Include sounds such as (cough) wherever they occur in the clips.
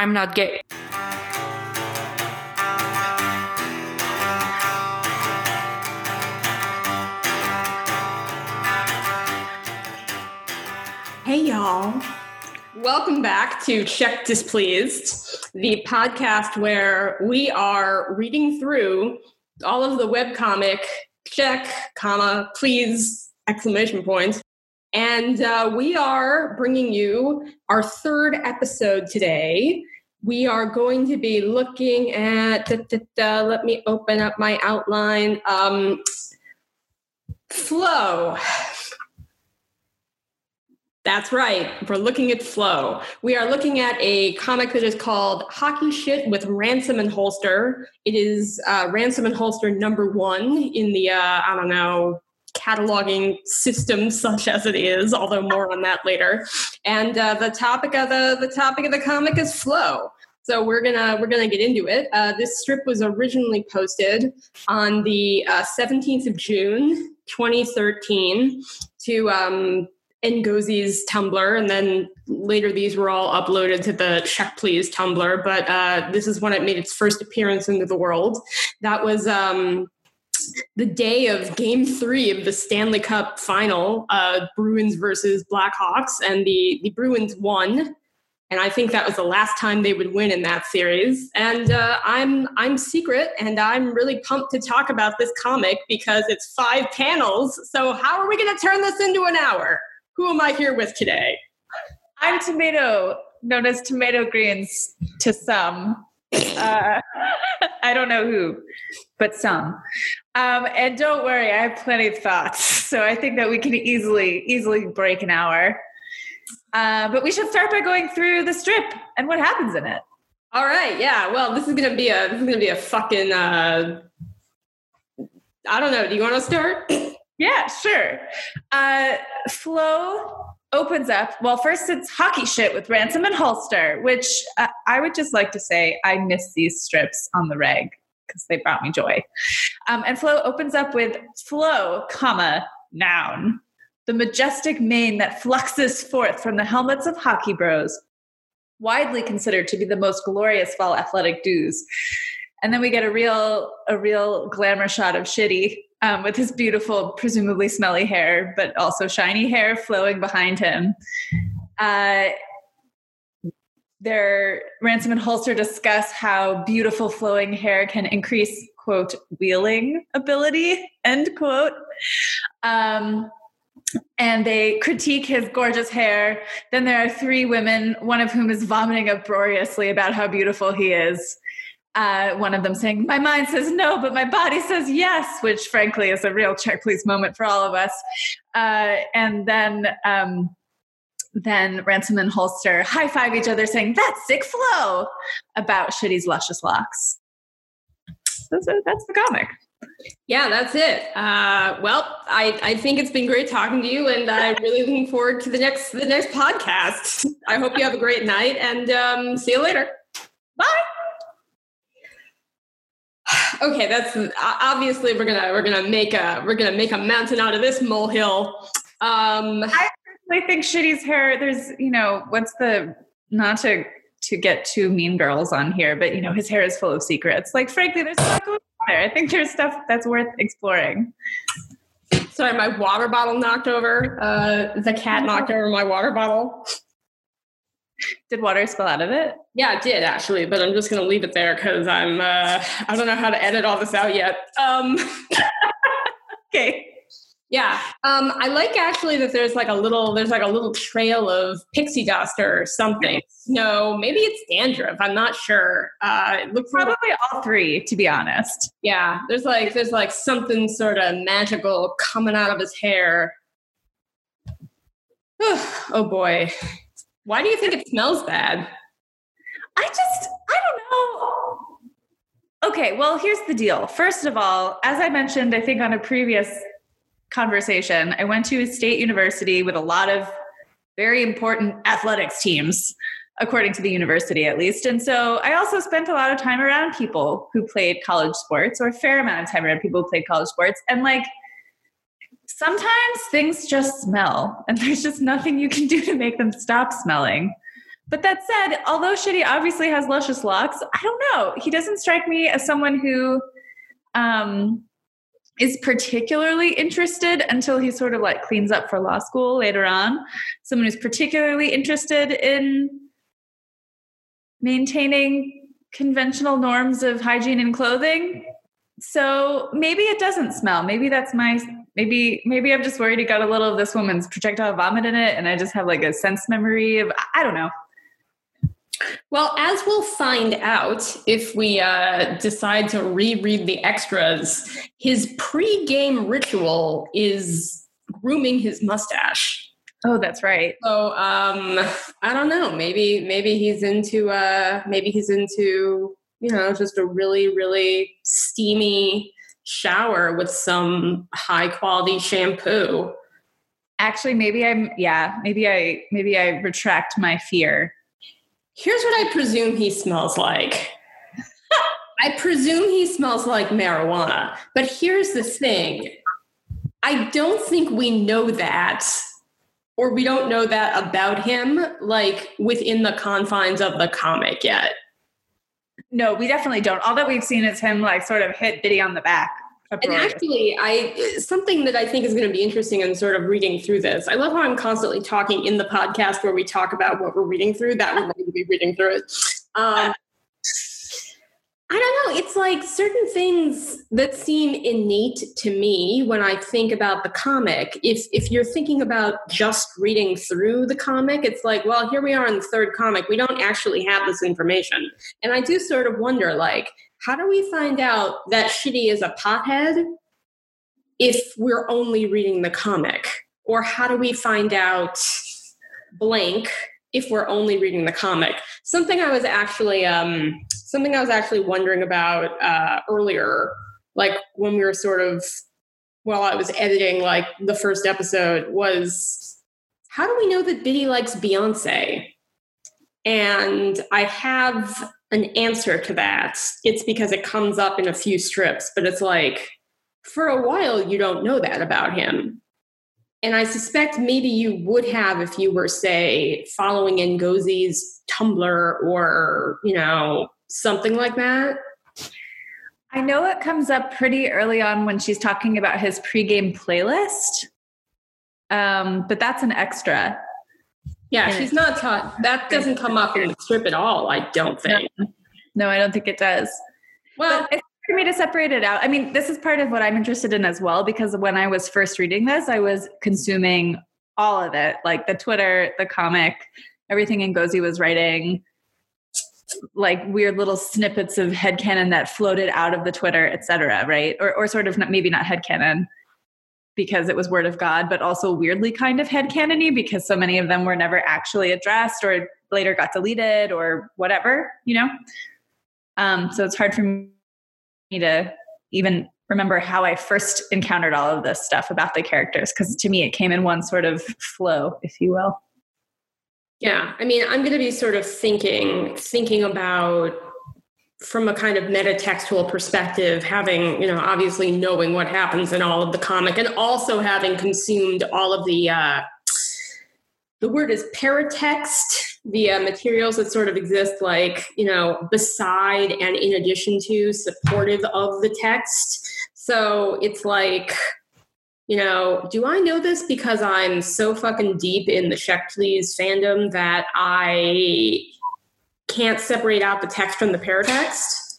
I'm not gay. Hey, y'all. Welcome back to Check Displeased, the podcast where we are reading through all of the webcomic check, comma, please, exclamation point. And uh, we are bringing you our third episode today. We are going to be looking at, da, da, da, let me open up my outline. Um, flow. That's right. We're looking at Flow. We are looking at a comic that is called Hockey Shit with Ransom and Holster. It is uh, Ransom and Holster number one in the, uh, I don't know, cataloging system such as it is although more on that later and uh, the topic of the the topic of the comic is flow so we're gonna we're gonna get into it uh, this strip was originally posted on the uh, 17th of june 2013 to um, Ngozi's Tumblr, and then later these were all uploaded to the Check Please Tumblr. But uh, this is when it made its first appearance into the world. That was um, the day of Game Three of the Stanley Cup Final, uh, Bruins versus Blackhawks, and the the Bruins won. And I think that was the last time they would win in that series. And uh, I'm I'm secret, and I'm really pumped to talk about this comic because it's five panels. So how are we going to turn this into an hour? Who am I here with today? I'm Tomato, known as Tomato Greens to some. Uh, (laughs) I don't know who, but some. Um, and don't worry, I have plenty of thoughts. (laughs) So I think that we can easily, easily break an hour. Uh, but we should start by going through the strip and what happens in it. All right, yeah. Well, this is gonna be a this is gonna be a fucking. Uh, I don't know. Do you want to start? (coughs) Yeah, sure. Uh, Flow opens up. Well, first it's hockey shit with Ransom and Holster, which uh, I would just like to say I miss these strips on the reg because they brought me joy. Um, and Flow opens up with Flow, comma noun, the majestic mane that fluxes forth from the helmets of hockey bros, widely considered to be the most glorious of all athletic dues. And then we get a real, a real glamour shot of Shitty um, with his beautiful, presumably smelly hair, but also shiny hair flowing behind him. Uh, their ransom and holster discuss how beautiful flowing hair can increase quote wheeling ability end quote um, and they critique his gorgeous hair then there are three women one of whom is vomiting uproariously about how beautiful he is uh, one of them saying, My mind says no, but my body says yes, which frankly is a real check please moment for all of us. Uh, and then, um, then Ransom and Holster high five each other, saying, That's sick flow about Shitty's luscious locks. That's, the comic. Yeah, that's it. Uh, well, I, I think it's been great talking to you, and I'm really looking forward to the next the next podcast. I hope you have a great night, and um, see you later. Bye (sighs) okay that's obviously we're gonna we're gonna make a we're gonna make a mountain out of this molehill um i personally think shitty's hair there's you know what's the not to to get two mean girls on here but you know his hair is full of secrets like frankly there's stuff going there i think there's stuff that's worth exploring sorry my water bottle knocked over uh the cat knocked over my water bottle did water spill out of it? Yeah, it did actually, but I'm just going to leave it there because I'm uh, I don't know how to edit all this out yet. Um, (laughs) okay. Yeah, um, I like actually that there's like a little there's like a little trail of pixie dust or something. No, maybe it's dandruff. I'm not sure. Uh, it looks probably like, all three, to be honest. Yeah, there's like there's like something sort of magical coming out of his hair. oh boy. Why do you think it smells bad? I just, I don't know. Okay, well, here's the deal. First of all, as I mentioned, I think on a previous conversation, I went to a state university with a lot of very important athletics teams, according to the university at least. And so I also spent a lot of time around people who played college sports, or a fair amount of time around people who played college sports. And like, sometimes things just smell and (laughs) there's just nothing you can do to make them stop smelling but that said, although Shitty obviously has luscious locks, I don't know. He doesn't strike me as someone who um, is particularly interested until he sort of like cleans up for law school later on. Someone who's particularly interested in maintaining conventional norms of hygiene and clothing. So maybe it doesn't smell. Maybe that's my maybe maybe I'm just worried he got a little of this woman's projectile vomit in it and I just have like a sense memory of I don't know. Well, as we'll find out if we uh, decide to reread the extras, his pre-game ritual is grooming his mustache. Oh, that's right. So um, I don't know. Maybe maybe he's into uh, maybe he's into you know just a really really steamy shower with some high quality shampoo. Actually, maybe I'm yeah. Maybe I maybe I retract my fear Here's what I presume he smells like. (laughs) I presume he smells like marijuana. But here's the thing I don't think we know that, or we don't know that about him, like within the confines of the comic yet. No, we definitely don't. All that we've seen is him like sort of hit Bitty on the back. And actually, I something that I think is going to be interesting in sort of reading through this. I love how I'm constantly talking in the podcast where we talk about what we're reading through. That (laughs) to be reading through it. Um, I don't know. It's like certain things that seem innate to me when I think about the comic. If if you're thinking about just reading through the comic, it's like, well, here we are in the third comic. We don't actually have this information, and I do sort of wonder, like, how do we find out that Shitty is a pothead if we're only reading the comic? Or how do we find out blank if we're only reading the comic? Something I was actually um, something I was actually wondering about uh, earlier, like when we were sort of while I was editing like the first episode was how do we know that Bitty likes Beyonce? And I have an answer to that. It's because it comes up in a few strips, but it's like for a while you don't know that about him. And I suspect maybe you would have if you were, say, following Ngozi's Tumblr or, you know, something like that. I know it comes up pretty early on when she's talking about his pregame playlist. Um, but that's an extra. Yeah, she's not taught. That doesn't come up in the strip at all. I don't think. No, no I don't think it does. Well, but it's for me to separate it out. I mean, this is part of what I'm interested in as well because when I was first reading this, I was consuming all of it, like the Twitter, the comic, everything Ngozi was writing, like weird little snippets of headcanon that floated out of the Twitter, et cetera, right? Or, or sort of not, maybe not headcanon because it was word of God, but also weirdly kind of headcanony because so many of them were never actually addressed or later got deleted or whatever, you know? Um, so it's hard for me to even remember how I first encountered all of this stuff about the characters because to me it came in one sort of flow, if you will. Yeah, I mean, I'm going to be sort of thinking thinking about from a kind of metatextual perspective, having, you know, obviously knowing what happens in all of the comic and also having consumed all of the, uh, the word is paratext, the uh, materials that sort of exist like, you know, beside and in addition to, supportive of the text. So it's like, you know, do I know this because I'm so fucking deep in the Check Please fandom that I can't separate out the text from the paratext?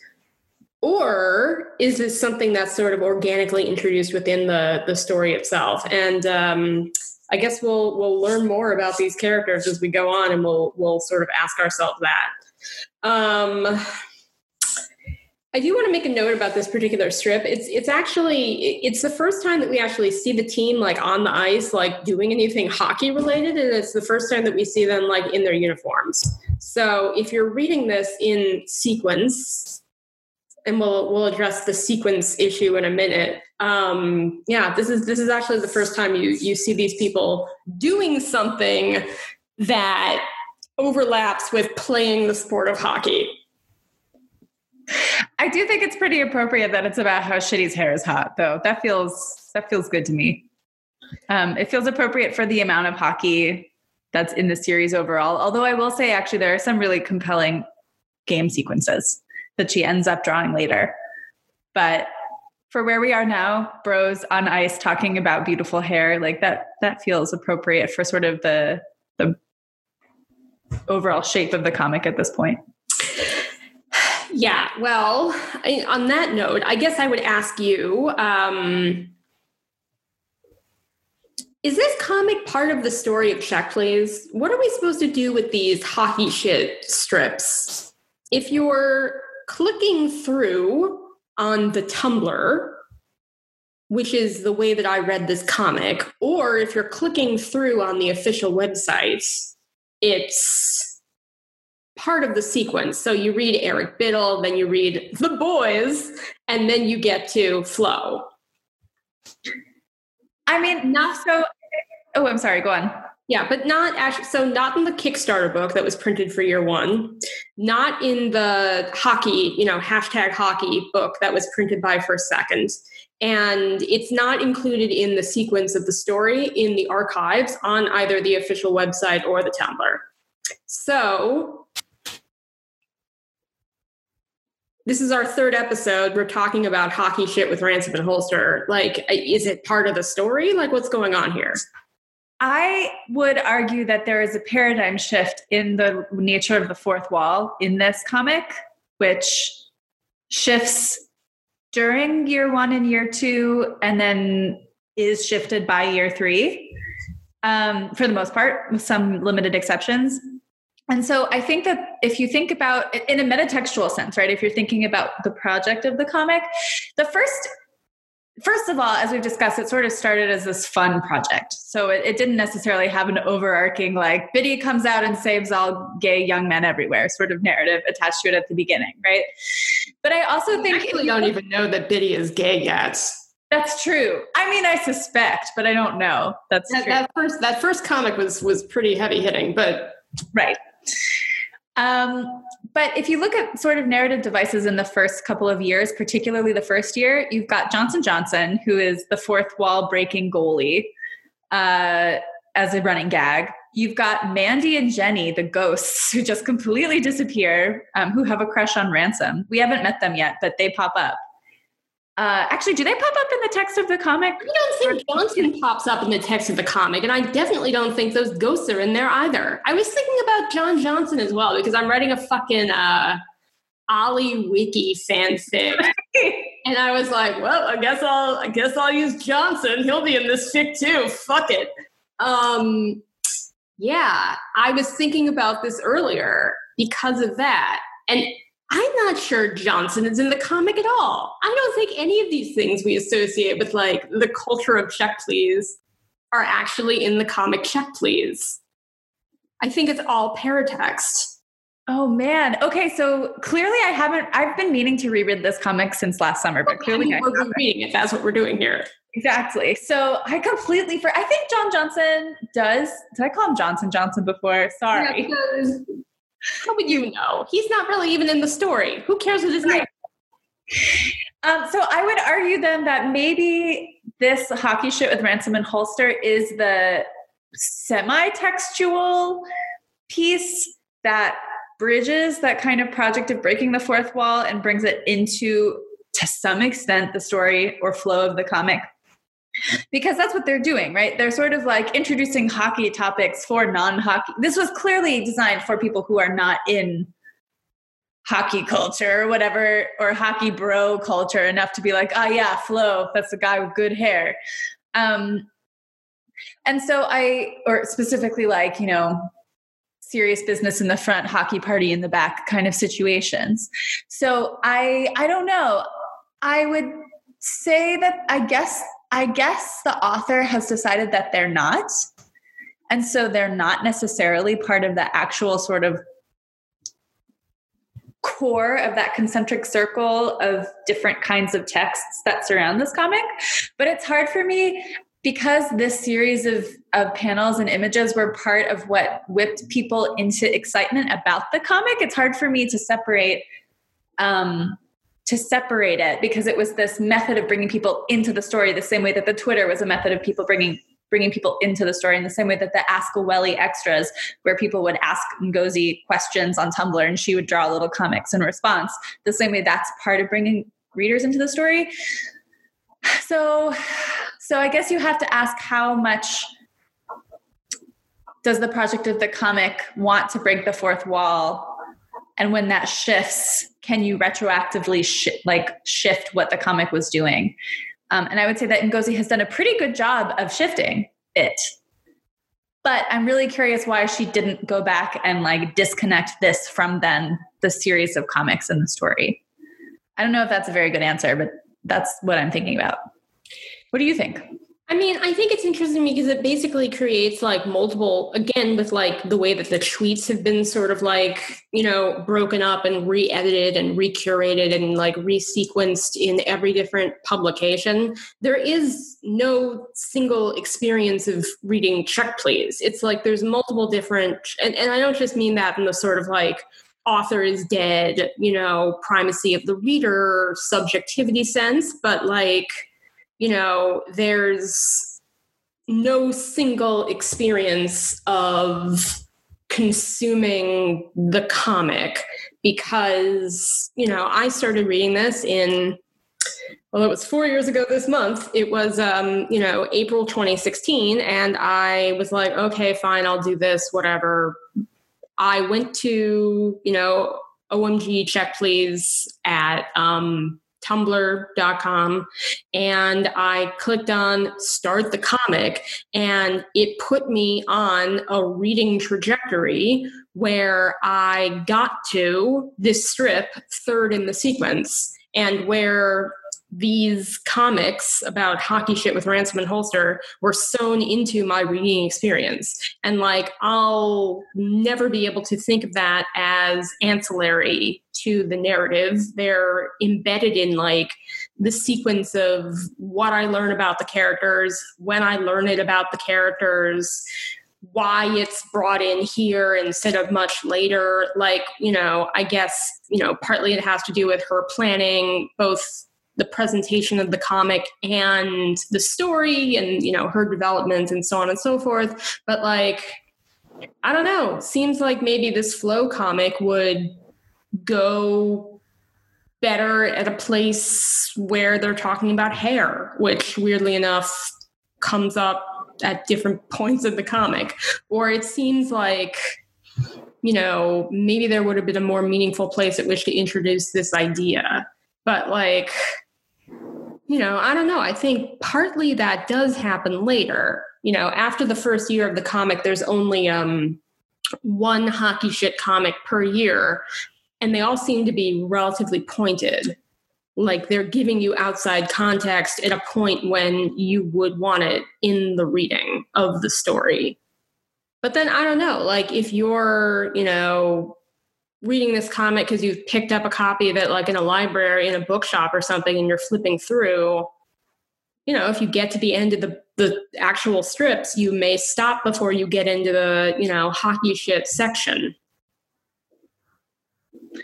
Or is this something that's sort of organically introduced within the, the story itself? And um, I guess we'll we'll learn more about these characters as we go on, and we'll we'll sort of ask ourselves that. Um, I do want to make a note about this particular strip. It's it's actually it's the first time that we actually see the team like on the ice, like doing anything hockey related, and it's the first time that we see them like in their uniforms. So if you're reading this in sequence, and we'll we'll address the sequence issue in a minute. Um, yeah, this is this is actually the first time you you see these people doing something that overlaps with playing the sport of hockey. I do think it's pretty appropriate that it's about how Shitty's hair is hot, though. That feels that feels good to me. Um, it feels appropriate for the amount of hockey that's in the series overall. Although I will say, actually, there are some really compelling game sequences that she ends up drawing later. But for where we are now, bros on ice talking about beautiful hair, like that that feels appropriate for sort of the the overall shape of the comic at this point. Yeah, well, on that note, I guess I would ask you um, is this comic part of the story of Check Please? What are we supposed to do with these hockey shit strips? If you're clicking through on the Tumblr, which is the way that I read this comic, or if you're clicking through on the official website, it's part of the sequence. So you read Eric Bittle, then you read The Boys, and then you get to Flow. I mean, not so. Oh, I'm sorry. Go on. Yeah, but not actually. So not in the Kickstarter book that was printed for year one, not in the hockey, you know, hashtag hockey book that was printed by First Second, and it's not included in the sequence of the story in the archives on either the official website or the Tumblr. So this is our third episode. We're talking about hockey shit with Ransom and Holster. Like, is it part of the story? Like, what's going on here? I would argue that there is a paradigm shift in the nature of the fourth wall in this comic, which shifts during year one and year two, and then is shifted by year three um, for the most part, with some limited exceptions. And so I think that if you think about in a metatextual sense, right, if you're thinking about the project of the comic, the first first of all, as we've discussed, it sort of started as this fun project. So it, it, didn't necessarily have an overarching, like, Bitty comes out and saves all gay young men everywhere sort of narrative attached to it at the beginning, right? But I also think. I actually don't even know that Bitty is gay yet. That's true. I mean, I suspect, but I don't know. That's that, true. That first, that first comic was was pretty heavy hitting, but right. Um, but if you look at sort of narrative devices in the first couple of years, particularly the first year, you've got Johnson Johnson, who is the fourth wall breaking goalie uh, as a running gag. You've got Mandy and Jenny, the ghosts (laughs) who just completely disappear, um, who have a crush on Ransom. We haven't met them yet, but they pop up. Uh, actually, do they pop up in the text of the comic? I don't think Johnson pops up in the text of the comic, and I definitely don't think those ghosts are in there either. I was thinking about John Johnson as well because I'm writing a fucking uh, Ollie Wicky fanfic, (laughs) and I was like, well, I guess I'll, I guess I'll use Johnson. He'll be in this fic too. Fuck it. Um, yeah, I was thinking about this earlier because of that, and I'm not sure Johnson is in the comic at all. I don't think any of these things we associate with like the culture of check please are actually in the comic check please. I think it's all paratext. Oh man. Okay, so clearly I haven't I've been meaning to reread this comic since last summer, but clearly I mean, we're reading it. That's what we're doing here. Exactly. So I completely for I think John Johnson does did I call him Johnson Johnson before? Sorry. Yeah, how would you know? He's not really even in the story. Who cares what his name? Um, so I would argue then that maybe this hockey shit with ransom and holster is the semi-textual piece that bridges that kind of project of breaking the fourth wall and brings it into to some extent the story or flow of the comic because that's what they're doing, right? They're sort of like introducing hockey topics for non hockey. This was clearly designed for people who are not in hockey culture or whatever, or hockey bro culture enough to be like, oh, yeah, Flo, that's the guy with good hair. Um, and so I, or specifically like, you know, serious business in the front, hockey party in the back kind of situations. So I, I don't know. I would say that I guess I guess the author has decided that they're not. And so they're not necessarily part of the actual sort of core of that concentric circle of different kinds of texts that surround this comic. But it's hard for me because this series of, of panels and images were part of what whipped people into excitement about the comic. It's hard for me to separate um, to separate it because it was this method of bringing people into the story the same way that the Twitter was a method of people bringing bringing people into the story in the same way that the Ask a Welly extras, where people would ask Ngozi questions on Tumblr and she would draw little comics in response, the same way that's part of bringing readers into the story. So, so I guess you have to ask how much does the project of the comic want to break the fourth wall and when that shifts can you retroactively sh- like shift what the comic was doing? Um, and i would say that ngozi has done a pretty good job of shifting it. But i'm really curious why she didn't go back and like disconnect this from then the series of comics and the story. I don't know if that's a very good answer but that's what i'm thinking about. What do you think I mean, I think it's interesting because it basically creates like multiple, again, with like the way that the tweets have been sort of like, you know, broken up and re edited and recurated and like resequenced in every different publication. There is no single experience of reading Check Please. It's like there's multiple different, and, and I don't just mean that in the sort of like, author is dead, you know, primacy of the reader, subjectivity sense, but like, you know, there's no single experience of consuming the comic because, you know, I started reading this in well, it was four years ago this month. It was, um, you know, April 2016. And I was like, okay, fine, I'll do this, whatever. I went to, you know, OMG check please at um, tumblr.com and I clicked on start the comic and it put me on a reading trajectory where I got to this strip third in the sequence and where these comics about hockey shit with ransom and holster were sewn into my reading experience. And like i'll never be able to think of that as ancillary to the narrative. They're embedded in like the sequence of what i learn about the characters when i learn it about the characters why it's brought in here instead of much later. Like you know i guess you know partly it has to do with her planning both the presentation of the comic and the story and you know her development and so on and so forth. But like i don't know. Seems like maybe this flow comic would go better at a place where they're talking about hair which weirdly enough comes up at different (laughs) points of the comic. Or it seems like you know maybe there would have been a more meaningful place at which to introduce this idea but like you know, I don't know. I think partly that does happen later. You know, after the first year of the comic, there's only um, one hockey shit comic per year, and they all seem to be relatively pointed. Like they're giving you outside context at a point when you would want it in the reading of the story. But then I don't know, like if you're, you know, reading this comic because you've picked up a copy of it like in a library in a bookshop or something and you're flipping through you know if you get to the end of the the actual strips you may stop before you get into the you know hockey shit section.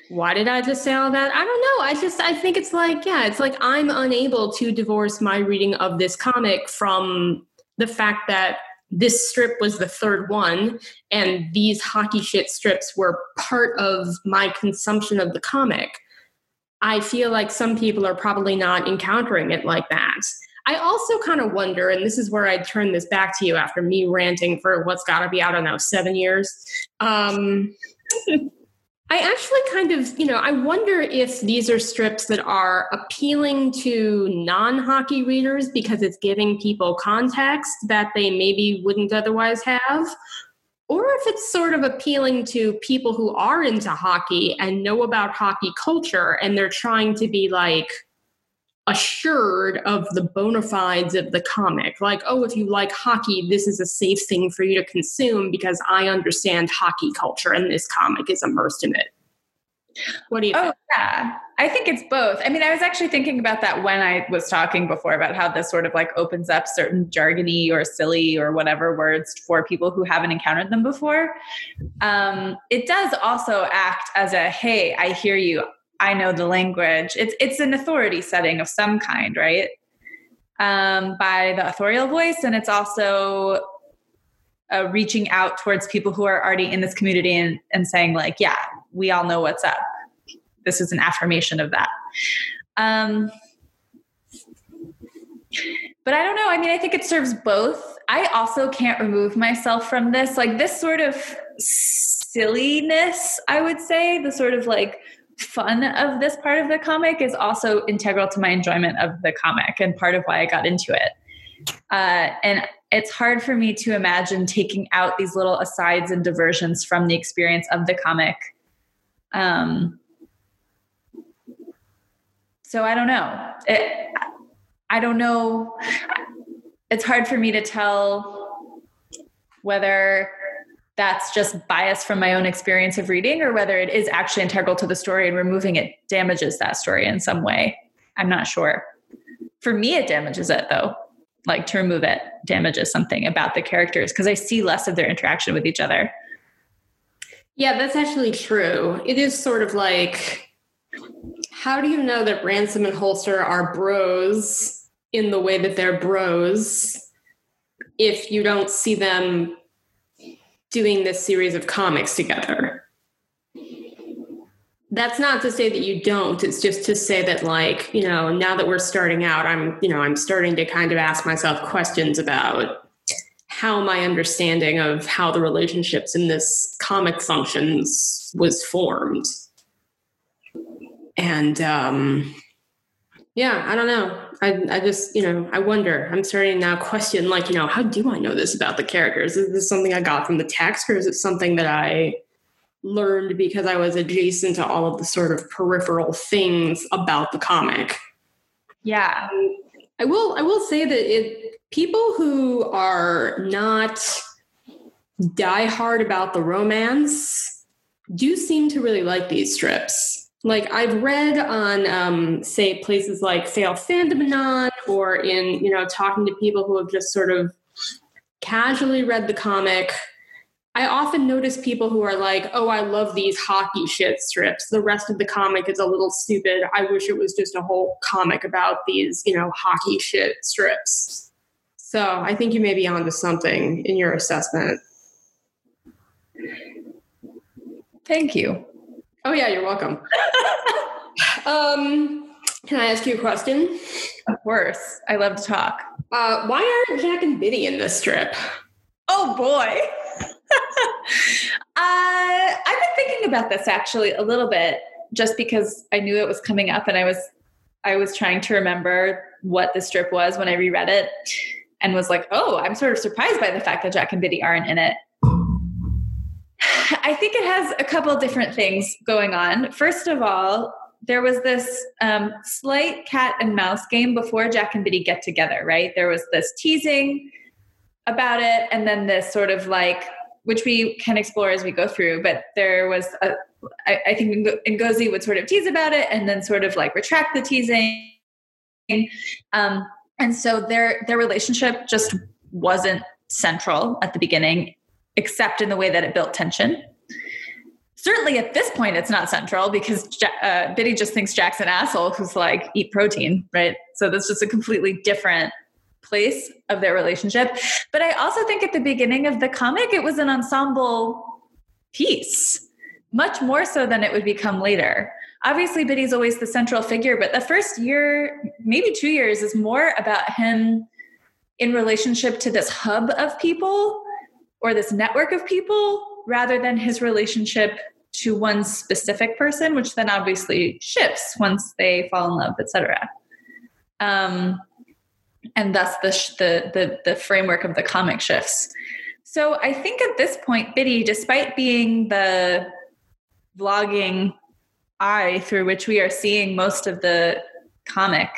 Why did i just say all that? I don't know. I just i think it's like yeah it's like i'm unable to divorce my reading of this comic from the fact that this strip was the third one and these hockey shit strips were part of my consumption of the comic. I feel like some people are probably not encountering it like that. I also kind of wonder and this is where i turn this back to you after me ranting for what's got to be i don't know seven years um, (laughs) I actually kind of, you know, I wonder if these are strips that are appealing to non hockey readers because it's giving people context that they maybe wouldn't otherwise have, or if it's sort of appealing to people who are into hockey and know about hockey culture and they're trying to be like, assured of the bona fides of the comic. Like, oh, if you like hockey, this is a safe thing for you to consume because I understand hockey culture and this comic is immersed in it. What do you oh, think? yeah. I think it's both. I mean, I was actually thinking about that when I was talking before about how this sort of like opens up certain jargony or silly or whatever words for people who haven't encountered them before. Um, it does also act as a hey, I hear you. I know the language. It's it's an authority setting of some kind, right? um, by the authorial voice, and it's also uh, reaching out towards people who are already in this community and, and saying like, yeah, we all know what's up. This is an affirmation of that. Um, but I don't know. I mean, I think it serves both. I also can't remove myself from this. Like this sort of silliness, I would say, the sort of like fun of this part of the comic is also integral to my enjoyment of the comic and part of why I got into it. Uh, and it's hard for me to imagine taking out these little asides and diversions from the experience of the comic. Um, so I don't know. It, I don't know. It's hard for me to tell whether that's just bias from my own experience of reading or whether it is actually integral to the story and removing it damages that story in some way. I'm not sure. For me, it damages it though. Like to remove it damages something about the characters because I see less of their interaction with each other. Yeah, that's actually true. It is sort of like how do you know that Ransom and Holster are bros in the way that they're bros if you don't see them doing this series of comics together. That's not to say that you don't. It's just to say that, like, you know, now that we're starting out, I'm, you know, I'm starting to kind of ask myself questions about how my understanding of how the relationships in this comic functions was formed. And um, yeah, I don't know. I, I just, you know, I wonder. I'm starting now question, like, you know, how do I know this about the characters? Is this something I got from the text, or is it something that I learned because I was adjacent to all of the sort of peripheral things about the comic? Yeah, I will. I will say that it people who are not die hard about the romance do seem to really like these strips like I've read on, um, say, places like Fail Fandomanon or in, you know, talking to people who have just sort of casually read the comic. I often notice people who are like, oh, I love these hockey shit strips. The rest of the comic is a little stupid. I wish it was just a whole comic about these, you know, hockey shit strips. So I think you may be onto something in your assessment. Thank you. Oh yeah, you're welcome. (laughs) um, can I ask you a question? Of course. I love to talk. Uh, why aren't Jack and Bitty in this strip? Oh boy. (laughs) uh, I've been thinking about this actually a little bit, just because I knew it was coming up, and I was I was trying to remember what the strip was when I reread it, and was like, oh, I'm sort of surprised by the fact that Jack and Bitty aren't in it. (laughs) I think it has a couple different things going on. First of all, there was this um, slight cat and mouse game before Jack and Bitty get together, right? There was this teasing about it, and then this sort of like, which we can explore as we go through, but there was a, I, I think Ngozi would sort of tease about it and then sort of like retract the teasing. Um, and so their their relationship just wasn't central at the beginning except in the way that it built tension. Certainly at this point, it's not central because uh, Bitty just thinks Jack's an asshole who's like, eat protein, right? So that's just a completely different place of their relationship. But I also think at the beginning of the comic, it was an ensemble piece, much more so than it would become later. Obviously, Bitty's always the central figure, but the first year, maybe two years, is more about him in relationship to this hub of people or this network of people rather than his relationship to one specific person, which then obviously shifts once they fall in love, etc. Um, and thus the, the the the framework of the comic shifts. So I think at this point, Bitty, despite being the vlogging eye through which we are seeing most of the comic,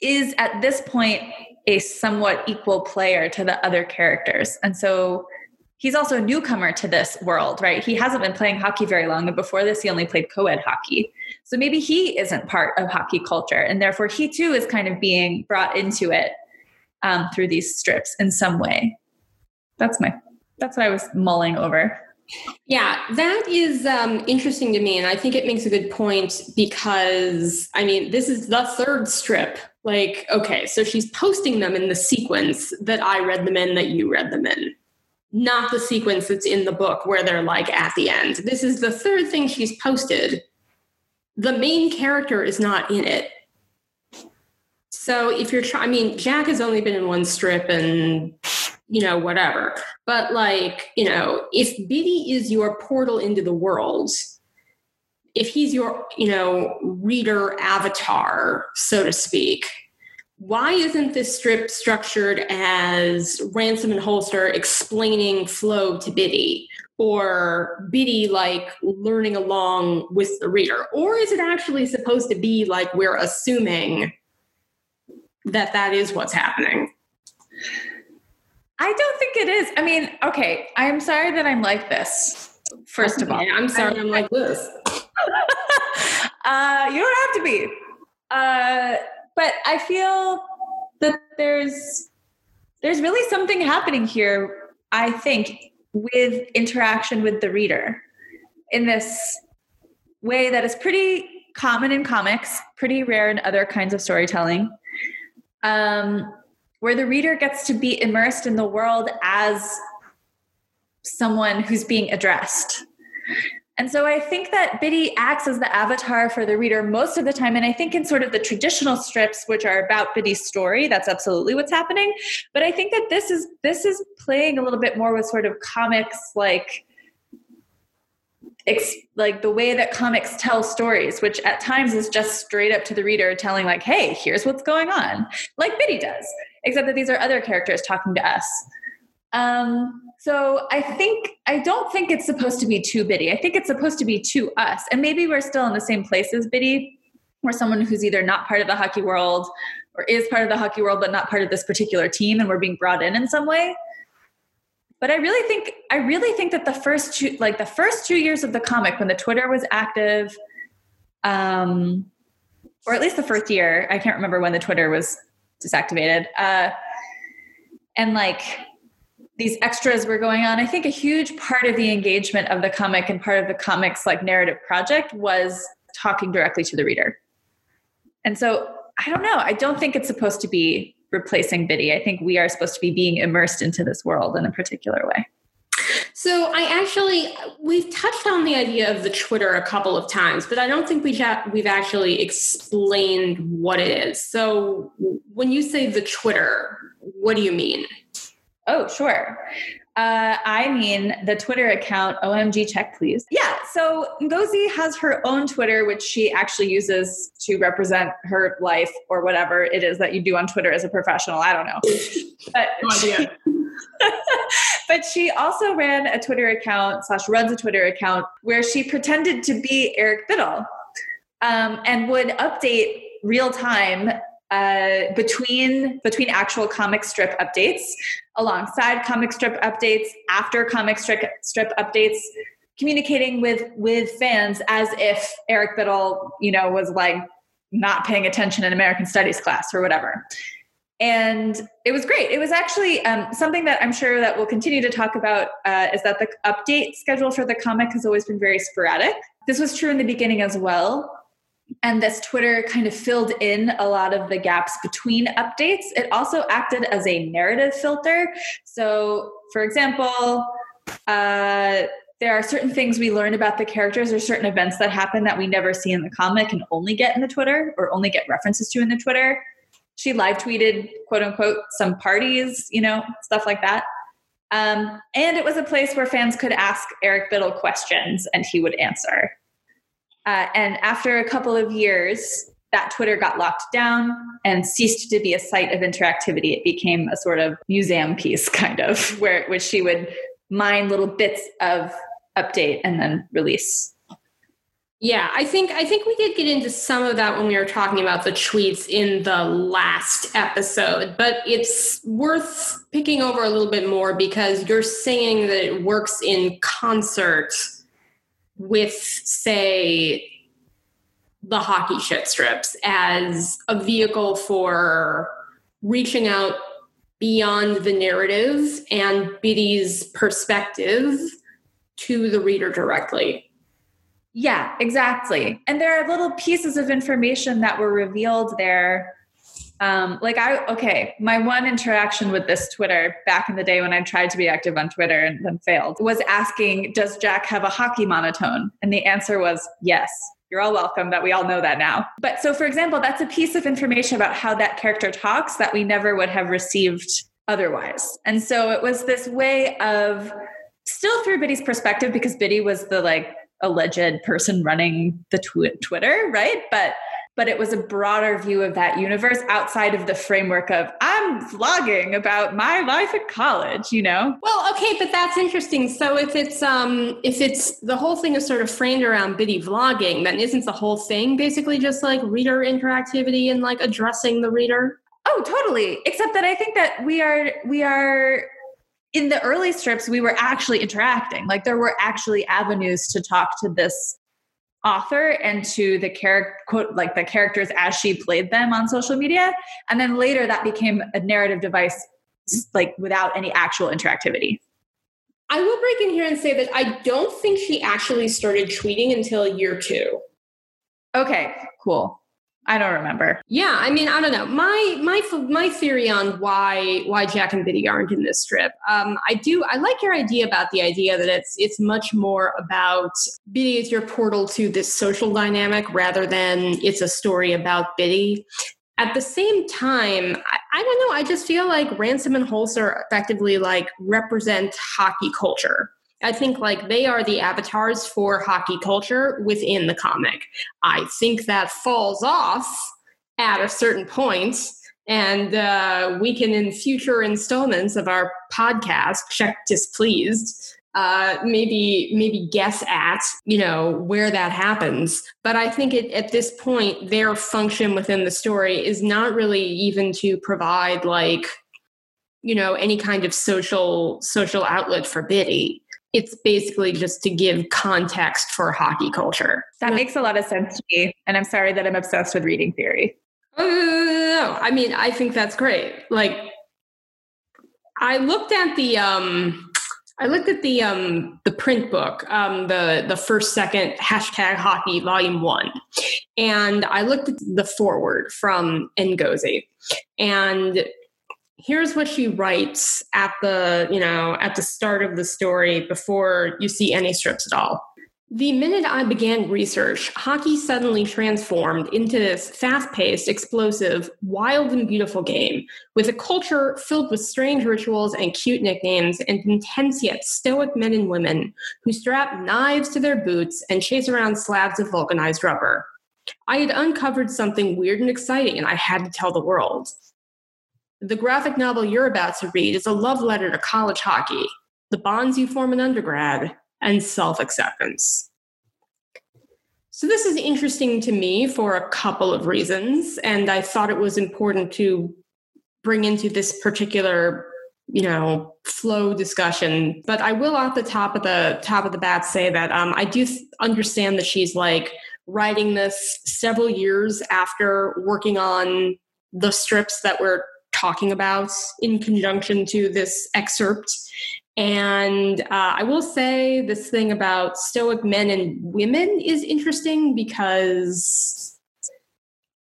is at this point a somewhat equal player to the other characters. And so he's also a newcomer to this world, right? He hasn't been playing hockey very long. And before this, he only played co ed hockey. So maybe he isn't part of hockey culture. And therefore, he too is kind of being brought into it um, through these strips in some way. That's my, that's what I was mulling over. Yeah, that is um, interesting to me. And I think it makes a good point because, I mean, this is the third strip like okay so she's posting them in the sequence that i read them in that you read them in. Not the sequence that's in the book where they're like at the end. This is the third thing she's posted. The main character is not in it. So if you're trying i mean jack has only been in one strip and you know whatever. But like you know if bitty is your portal into the world if he's your you know reader avatar so to speak why isn't this strip structured as ransom and holster explaining flow to bitty or bitty like learning along with the reader? Or is it actually supposed to be like we're assuming that that is what's happening? I don't think it is. I mean okay i'm sorry that i'm like this first of all. I'm sorry i'm like this (laughs) uh, you don't have to be. Uh, but I feel that there's there's really something happening here. I think with interaction with the reader in this way that is pretty common in comics, pretty rare in other kinds of storytelling, um, where the reader gets to be immersed in the world as someone who's being addressed. And so I think that Bitty acts as the avatar for the reader most of the time. And I think in sort of the traditional strips, which are about Bitty's story, that's absolutely what's happening. But I think that this is this is playing a little bit more with sort of comics like like the way that comics tell stories, which at times is just straight up to the reader telling, like, hey, here's what's going on, like Bitty does, except that these are other characters talking to us. Um, so I think I don't think it's supposed to be too Bitty. I think it's supposed to be to us. And maybe we're still in the same place as Bitty. We're someone who's either not part of the hockey world or is part of the hockey world but not part of this particular team and we're being brought in in some way. But I really think I really think that the first two like the first two years of the comic when the Twitter was active, um, or at least the first year, I can't remember when the Twitter was disactivated. Uh, and like these extras were going on. I think a huge part of the engagement of the comic and part of the comic's like narrative project was talking directly to the reader. And so I don't know. I don't think it's supposed to be replacing Bitty. I think we are supposed to be being immersed into this world in a particular way. So I actually we've touched on the idea of the Twitter a couple of times, but I don't think we have we've actually explained what it is. So when you say the Twitter, what do you mean? Oh, sure. Uh, I mean the Twitter account OMG check please. Yeah, so Ngozi has her own Twitter, which she actually uses to represent her life or whatever it is that you do on Twitter as a professional. I don't know. (laughs) But no idea. (laughs) but she also ran a Twitter account slash runs a Twitter account where she pretended to be Eric Bittle um, and would update real time uh, between between actual comic strip updates, alongside comic strip updates, after comic strip strip updates, communicating with with fans as if Eric Bittle, you know, was like not paying attention in American Studies class or whatever. And it was great. It was actually um, something that I'm sure that we'll continue to talk about uh, is that the update schedule for the comic has always been very sporadic. This was true in the beginning as well and this Twitter kind of filled in a lot of the gaps between updates. It also acted as a narrative filter. So, for example, uh, there are certain things we learn about the characters or certain events that happen that we never see in the comic and only get in the Twitter or only get references to in the Twitter. She live tweeted, quote unquote, some parties, you know, stuff like that. Um, and it was a place where fans could ask Eric Bittle questions and he would answer. Uh, and after a couple of years, that Twitter got locked down and ceased to be a site of interactivity. It became a sort of museum piece, (laughs) kind of, where which she would mine little bits of update and then release. Yeah, I think I think we did get into some of that when we were talking about the tweets in the last episode, but it's worth picking over a little bit more because you're saying that it works in concert with, say, the hockey shit strips as a vehicle for reaching out beyond the narrative and Bitty's perspective to the reader directly. Yeah, exactly. And there are little pieces of information that were revealed there Um, like I okay, my one interaction with this Twitter back in the day when I tried to be active on Twitter and then failed was asking, "Does Jack have a hockey monotone?" And the answer was yes. You're all welcome that we all know that now. But so, for example, that's a piece of information about how that character talks that we never would have received otherwise. And so it was this way of still through Bitty's perspective because Biddy was the like alleged person running the tw- Twitter, right? But but it was a broader view of that universe outside of the framework of I'm vlogging about my life at college, you know? Well, okay, but that's interesting. So if it's um if it's the whole thing is sort of framed around Bitty vlogging, then isn't the whole thing basically just like reader interactivity and like addressing the reader? Oh, totally. Except that I think that we are we are in the early strips we were actually interacting. Like there were actually avenues to talk to this author and to the character quote like the characters as she played them on social media. And then later that became a narrative device like without any actual interactivity. I will break in here and say that i don't think she actually started tweeting until year two. Okay cool I don't remember. Yeah, I mean, I don't know. My my my theory on why why Jack and Bitty aren't in this strip. Um, I do. I like your idea about the idea that it's it's much more about Bitty is your portal to this social dynamic rather than it's a story about Bitty. At the same time, I, I don't know. I just feel like Ransom and Holster effectively like represent hockey culture I think like they are the avatars for hockey culture within the comic. I think that falls off at a certain point, and uh, we can in future installments of our podcast check displeased uh, maybe maybe guess at you know where that happens but i think it, at this point their function within the story is not really even to provide like you know any kind of social social outlet for bitty it's basically just to give context for hockey culture. That makes a lot of sense to me. And I'm sorry that I'm obsessed with reading theory. Oh, no, no, no, I mean, I think that's great. Like, I looked at the, um, I looked at the um, the print book, um, the the first second hashtag hockey volume one, and I looked at the foreword from Ngozi, and here's what she writes at the you know at the start of the story before you see any strips at all the minute I began research, hockey suddenly transformed into this fast paced, explosive, wild, and beautiful game with a culture filled with strange rituals and cute nicknames and intense yet stoic men and women who strap knives to their boots and chase around slabs of vulcanized rubber. I had uncovered something weird and exciting, and I had to tell the world. The graphic novel you're about to read is a love letter to college hockey, the bonds you form in undergrad, and self acceptance. So, this is interesting to me for a couple of reasons, and I thought it was important to bring into this particular you know flow discussion but i will off the top of the top of the bat say that um, i do th- understand that she's like writing this several years after working on the strips that were talking about in conjunction to this excerpt. And uh, I will say this thing about stoic men and women is interesting because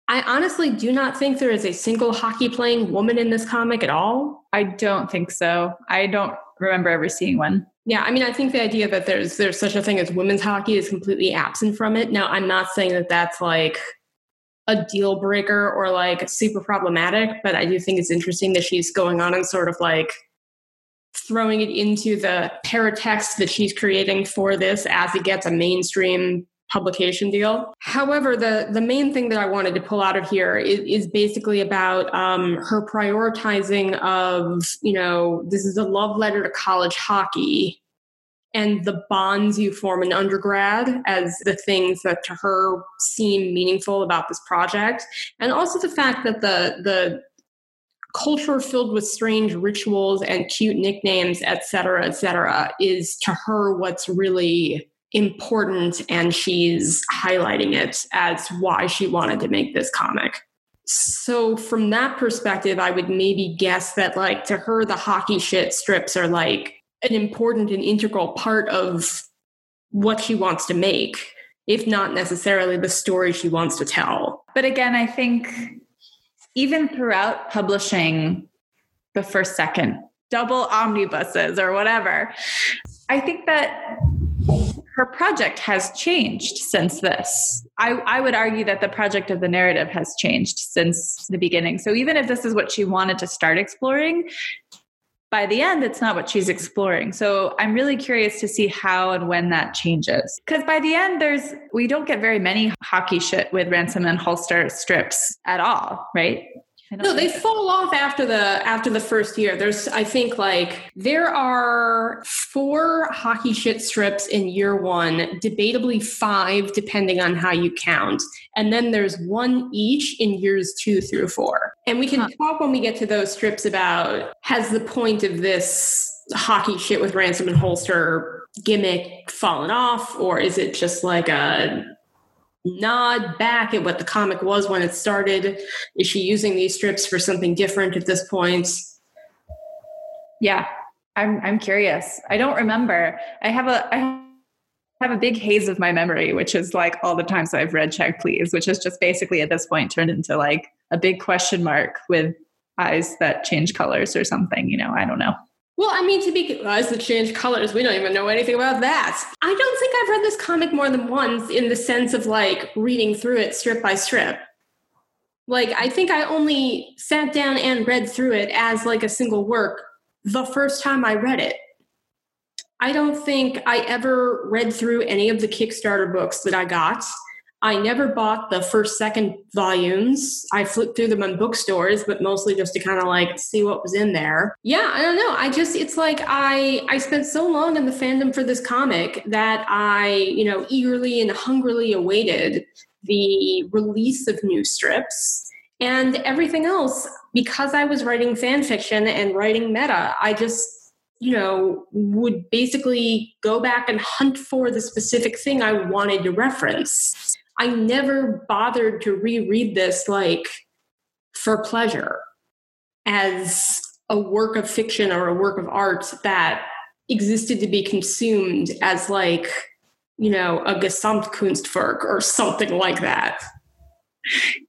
I honestly do not think there is a single hockey playing woman in this comic at all. I don't think so. I don't remember ever seeing one. Yeah, I mean, I think the idea that there's there's such a thing as women's hockey is completely absent from it. Now, I'm not saying that that's like a deal breaker or like super problematic, but I do think it's interesting that she's going on and sort of like throwing it into the paratext that she's creating for this as it gets a mainstream publication deal. However, the the main thing that I wanted to pull out of here is, is basically about um, her prioritizing of you know this is a love letter to college hockey and the bonds you form in undergrad as the things that to her seem meaningful about this project. And also the fact that the the culture filled with strange rituals and cute nicknames et cetera et cetera is to her what's really important and she's highlighting it as why she wanted to make this comic. So from that perspective i would maybe guess that like to her the hockey shit strips are like an important and integral part of what she wants to make, if not necessarily the story she wants to tell. But again, I think even throughout publishing the first second double omnibuses or whatever i think that her project has changed since this. I, I, would argue that the project of the narrative has changed since the beginning. So even if this is what she wanted to start exploring, by the end, it's not what she's exploring. So I'm really curious to see how and when that changes. Because by the end, there's we don't get very many hockey shit with ransom and holster strips at all, right? No, they fall off after the after the first year. There's I think like there are four hockey shit strips in year 1, debatably 5 depending on how you count. And then there's one each in years 2 through 4. And we can huh. talk when we get to those strips about has the point of this hockey shit with ransom and holster gimmick fallen off or is it just like a nod back at what the comic was when it started? Is she using these strips for something different at this point? Yeah, I'm I'm curious. I don't remember. I have a I have a big haze of my memory, which is like all the times I've read Check Please, which is just basically at this point turned into like a big question mark with eyes that change colors or something. You know, I don't know. Well, I mean, to be eyes that change colors, we don't even know anything about that. I don't think I've read this comic more than once in the sense of like reading through it strip by strip. Like, I think I only sat down and read through it as like a single work the first time I read it. I don't think I ever read through any of the Kickstarter books that I got. I never bought the first, second volumes. I flipped through them in bookstores, but mostly just to kind of like see what was in there. Yeah, I don't know. I just it's like I I spent so long in the fandom for this comic that I, you know, eagerly and hungrily awaited the release of new strips. And everything else, because I was writing fan fiction and writing meta, I just you know, would basically go back and hunt for the specific thing I wanted to reference. I never bothered to reread this like for pleasure as a work of fiction or a work of art that existed to be consumed as like, you know, a Gesamtkunstwerk or something like that.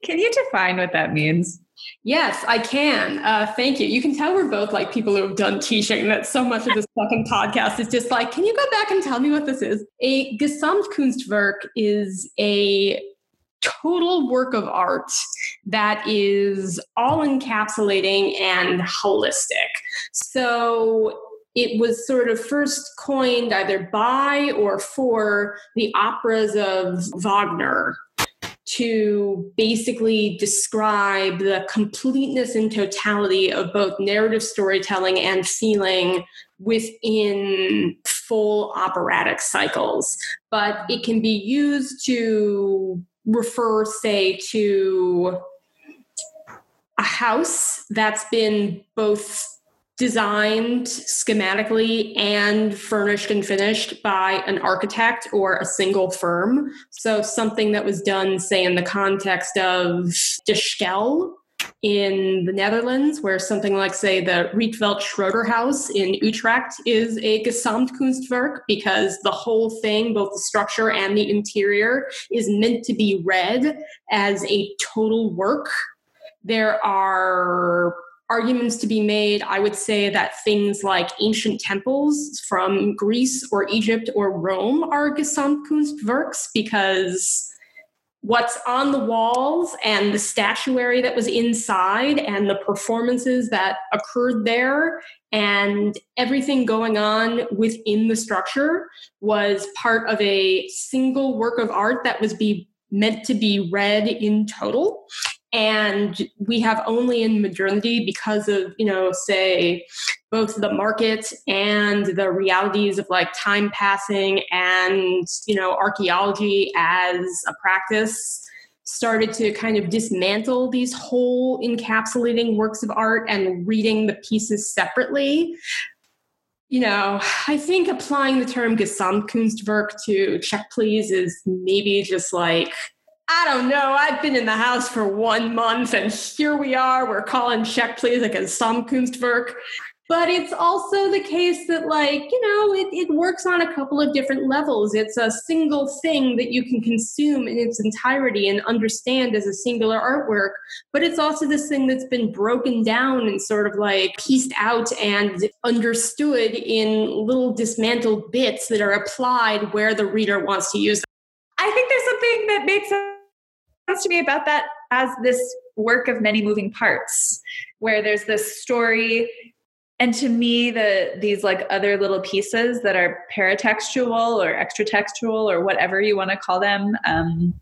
Can you define what that means? Yes, I can. Uh, thank you. You can tell we're both like people who have done teaching. That so much of this fucking podcast is just like, can you go back and tell me what this is? A Gesamtkunstwerk is a total work of art that is all encapsulating and holistic. So it was sort of first coined either by or for the operas of Wagner to basically describe the completeness and totality of both narrative storytelling and feeling within full operatic cycles. But it can be used to refer, say, to a house that's been both designed schematically and furnished and finished by an architect or a single firm. So something that was done, say, in the context of De Stijl in the Netherlands, where something like, say, the Rietveld Schroeder House in Utrecht is a Gesamtkunstwerk because the whole thing, both the structure and the interior, is meant to be read as a total work. There are arguments to be made. I would say that things like ancient temples from Greece or Egypt or Rome are Gesamtkunstwerks because what's on the walls and the statuary that was inside and the performances that occurred there and everything going on within the structure was part of a single work of art that was be meant to be read in total and we have only in modernity because of you know say both the market and the realities of like time passing and you know archaeology as a practice started to kind of dismantle these whole encapsulating works of art and reading the pieces separately. You know, I think applying the term Gesamtkunstwerk to Check Please is maybe just like I don't know. I've been in the house for one month and here we are. We're calling check please like a Gesamtkunstwerk. but it's also the case that like you know it, it works on a couple of different levels it's a single thing that you can consume in its entirety and understand as a singular artwork but it's also this thing that's been broken down and sort of like pieced out and understood in little dismantled bits that are applied where the reader wants to use them i think there's something that makes sense to me about that as this work of many moving parts where there's this story and to me the these like other little pieces that are paratextual or extratextual or whatever you want to call them um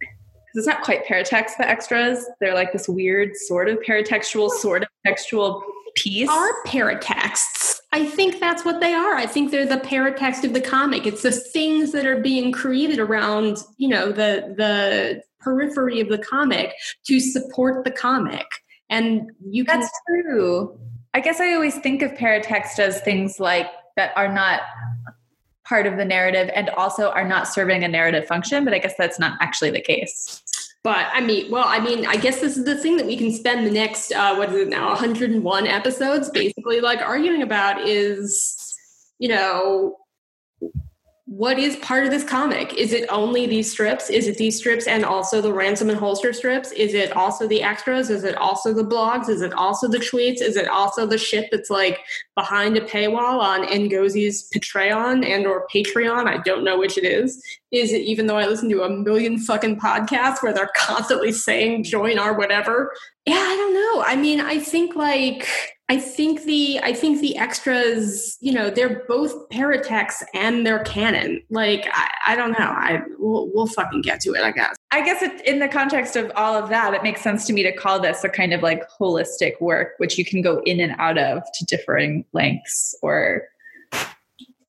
because it's not quite paratext the extras they're like this weird sort of paratextual sort of textual piece. Are paratexts. I think that's what they are. I think they're the paratext of the comic. It's the things that are being created around you know the the periphery of the comic to support the comic and you can that's true I guess I always think of paratext as things like that are not part of the narrative and also are not serving a narrative function, but I guess that's not actually the case. But I mean, well, I mean, I guess this is the thing that we can spend the next, uh, what is it now, 101 episodes basically like arguing about is, you know, what is part of this comic? Is it only these strips? Is it these strips and also the ransom and holster strips? Is it also the extras? Is it also the blogs? Is it also the tweets? Is it also the shit that's like behind a paywall on Ngozi's Patreon and or Patreon? I don't know which it is. Is it even though I listen to a million fucking podcasts where they're (laughs) constantly saying join our whatever? Yeah, I don't know. I mean, I think like I think the I think the extras, you know, they're both paratext and they're canon. Like I, I don't know. I we'll, we'll, fucking get to it. I guess. I guess it, in the context of all of that, it makes sense to me to call this a kind of like holistic work, which you can go in and out of to differing lengths or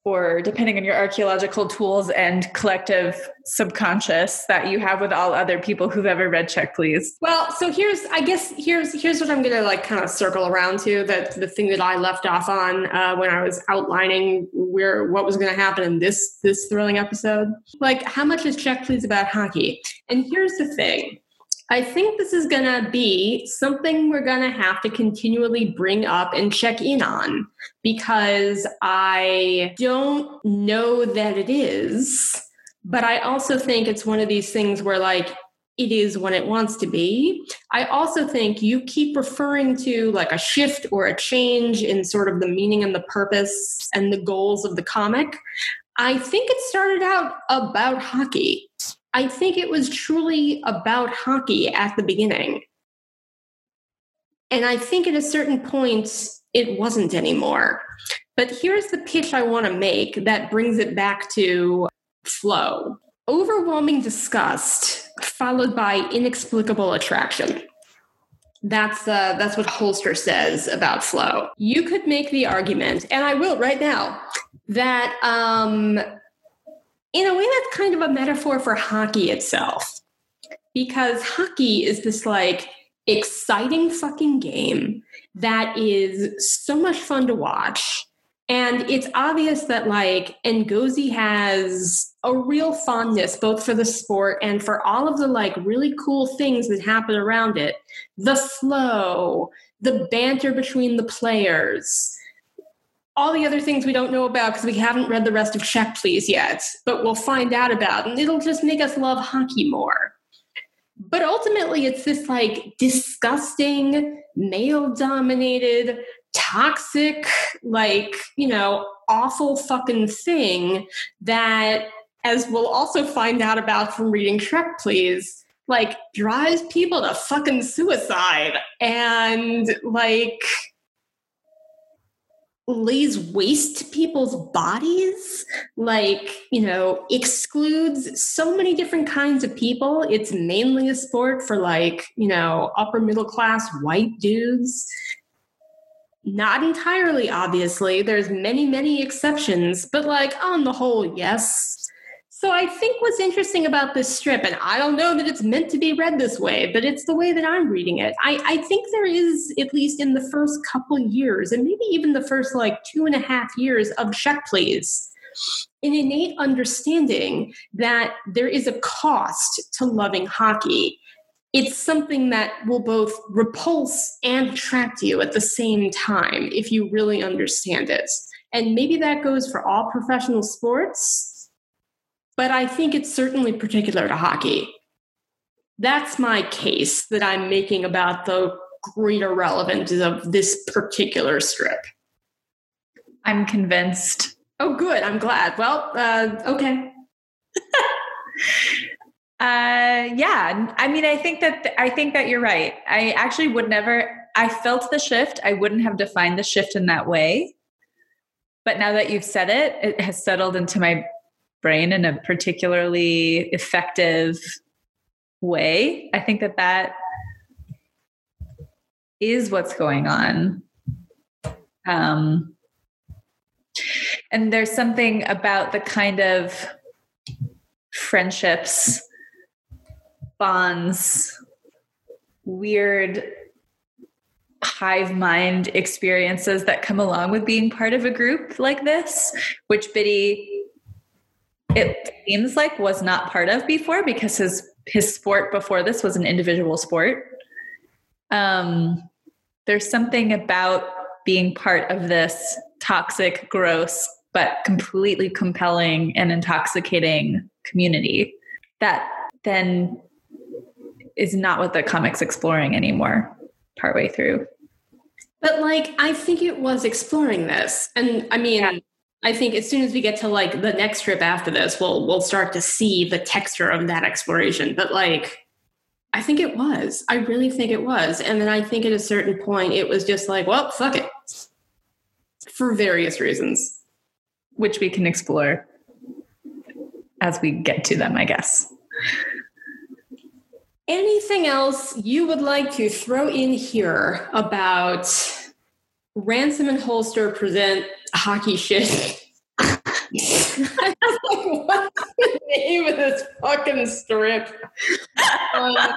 or depending on your archaeological tools and collective subconscious that you have with all other people who've ever read check please. Well so here's i guess here's here's what i'm gonna like kind of circle around to that the thing that i left off on uh, when i was outlining where what was gonna happen in this this thrilling episode. Like how much is check please about hockey? And here's the thing I think this is going to be something we're going to have to continually bring up and check in on because I don't know that it is. But I also think it's one of these things where, like, it is when it wants to be. I also think you keep referring to like a shift or a change in sort of the meaning and the purpose and the goals of the comic. I think it started out about hockey. I think it was truly about hockey at the beginning. And I think at a certain point, it wasn't anymore. But here's the pitch I want to make that brings it back to flow overwhelming disgust, followed by inexplicable attraction. That's uh, that's what Holster says about flow. You could make the argument, and I will right now, that um, in a way that's kind of a metaphor for hockey itself because hockey is this like exciting fucking game that is so much fun to watch and it's obvious that like Ngozi has a real fondness both for the sport and for all of the like really cool things that happen around it. The flow, the banter between the players, all the other things we don't know about because we haven't read the rest of Check Please yet, but we'll find out about. And it'll just make us love hockey more. But ultimately, it's this like disgusting, male dominated, toxic, like, you know, awful fucking thing that, as we'll also find out about from reading Check Please, like drives people to fucking suicide. And like, lays waste to people's bodies, like, you know, excludes so many different kinds of people. It's mainly a sport for like, you know, upper middle class white dudes. Not entirely, obviously. There's many, many exceptions, but like on the whole, yes. So I think what's interesting about this strip, and I don't know that it's meant to be read this way, but it's the way that I'm reading it. I, I think there is, at least in the first couple years, and maybe even the first like two and a half years of Check Please, an innate understanding that there is a cost to loving hockey it's something that will both repulse and attract you at the same time if you really understand it. And maybe that goes for all professional sports, but I think it's certainly particular to hockey. That's my case that I'm making about the greater relevance of this particular strip. I'm convinced. Oh, good. I'm glad. Well, uh, okay. (laughs) Uh, yeah. I mean, I think that th- I think that you're right. I actually would never. I felt the shift. I wouldn't have defined the shift in that way. But now that you've said it, it has settled into my brain in a particularly effective way. I think that that is what's going on. Um, and there's something about the kind of friendships bonds, weird hive mind experiences that come along with being part of a group like this, which Bitty, it seems like, was not part of before because his his sport before this was an individual sport. Um, there's something about being part of this toxic, gross, but completely compelling and intoxicating community that then is not what the comic's exploring anymore partway through. But like I think it was exploring this. And I mean yeah. I think as soon as we get to like the next trip after this, we'll we'll start to see the texture of that exploration. But like I think it was. I really think it was. And then I think at a certain point it was just like, well, fuck it. For various reasons. Which we can explore as we get to them, I guess. Anything else you would like to throw in here about Ransom and Holster present hockey shit? I was (laughs) (laughs) like, what's the name of this fucking strip? Uh,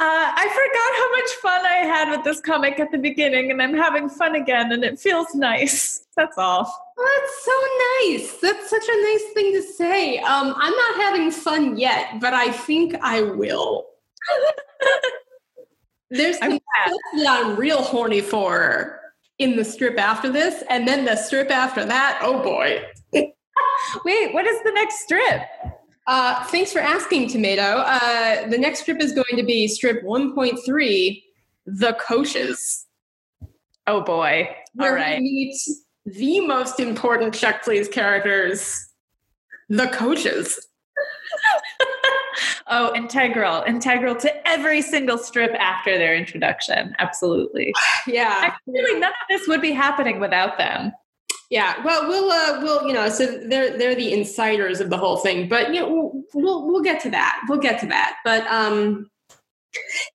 uh, I forgot how much fun I had with this comic at the beginning, and I'm having fun again, and it feels nice. That's all. That's so nice. That's such a nice thing to say. Um, I'm not having fun yet, but I think I will. (laughs) There's some stuff that I'm real horny for in the strip after this, and then the strip after that. Oh boy. (laughs) Wait, what is the next strip? Uh, thanks for asking, Tomato. Uh, the next strip is going to be strip 1.3, The Coaches. Oh boy. All right. We meet the most important Check Please characters, the coaches. Oh, integral, integral to every single strip after their introduction. Absolutely. (sighs) Yeah. Really, none of this would be happening without them. Yeah, well, we'll uh, we'll you know, so they're they're the insiders of the whole thing, but you know, we'll we'll, we'll get to that. We'll get to that. But um,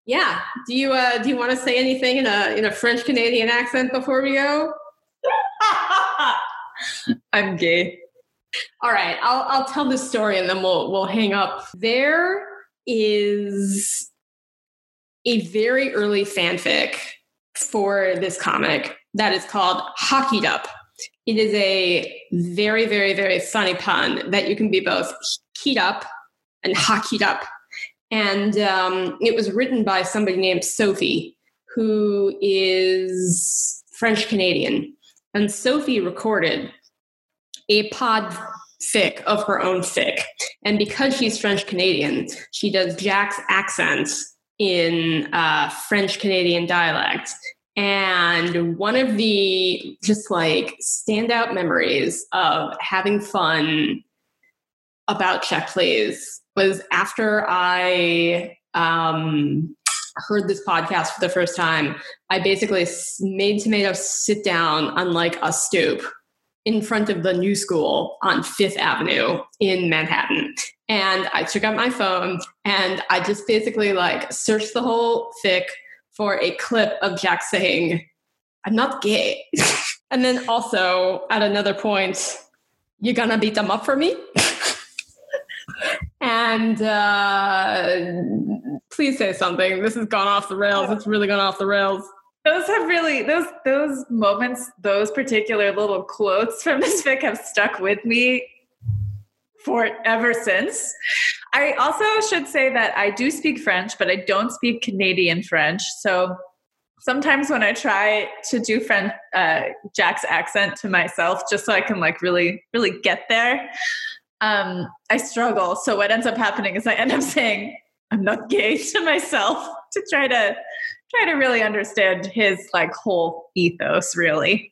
yeah, do you uh, do you want to say anything in a in a French Canadian accent before we go? (laughs) I'm gay. All right, I'll I'll tell this story and then we'll we'll hang up. There is a very early fanfic for this comic that is called Hockeyed Up it is a very, very, very funny pun that you can be both keyed up and hockeyed up. And um, it was written by somebody named Sophie, who is French Canadian. And Sophie recorded a pod fic of her own fic. And because she's French Canadian, she does Jack's accents in uh, French Canadian dialect. And one of the just like standout memories of having fun about Check Please was after I um, heard this podcast for the first time. I basically made Tomato sit down on like a stoop in front of the new school on Fifth Avenue in Manhattan. And I took out my phone and I just basically like searched the whole fic for a clip of Jack saying, I'm not gay. (laughs) and then also at another point, you're gonna beat them up for me? (laughs) and uh, please say something. This has gone off the rails. It's really gone off the rails. Those have really those those moments, those particular little quotes from this fic have stuck with me for ever since. I also should say that I do speak French, but I don't speak Canadian French. So sometimes when I try to do French, uh, Jack's accent to myself, just so I can like really, really get there, um, I struggle. So what ends up happening is I end up saying I'm not gay (laughs) to myself to try to try to really understand his like whole ethos, really.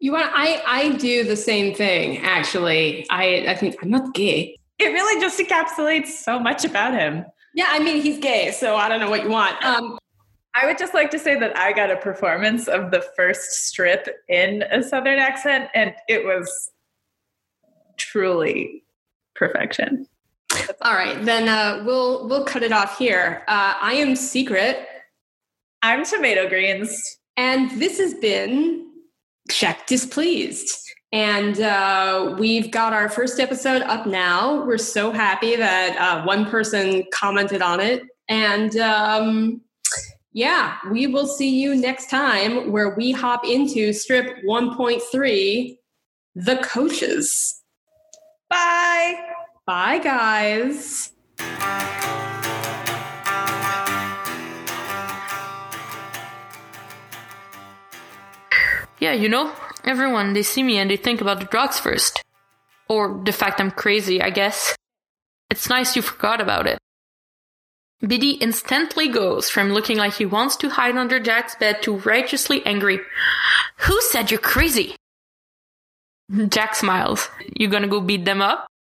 You want? I I do the same thing. Actually, I I think I'm not gay. It really just encapsulates so much about him. Yeah, I mean he's gay, so I don't know what you want. Um, I would just like to say that I got a performance of the first strip in a Southern accent, and it was truly perfection. All right, then uh, we'll we'll cut it off here. Uh, I am Secret. I'm Tomato Greens, and this has been Check Displeased. And uh, we've got our first episode up now. We're so happy that uh, one person commented on it, and um, yeah, we will see you next time where we hop into strip 1.3 The Coaches. Bye. Bye, guys. Yeah, you know, everyone, they see me and they think about the drugs first. Or the fact I'm crazy, I guess. It's nice you forgot about it. Bitty instantly goes from looking like he wants to hide under Jack's bed to righteously angry. Who said you're crazy? Jack smiles. You gonna go beat them up?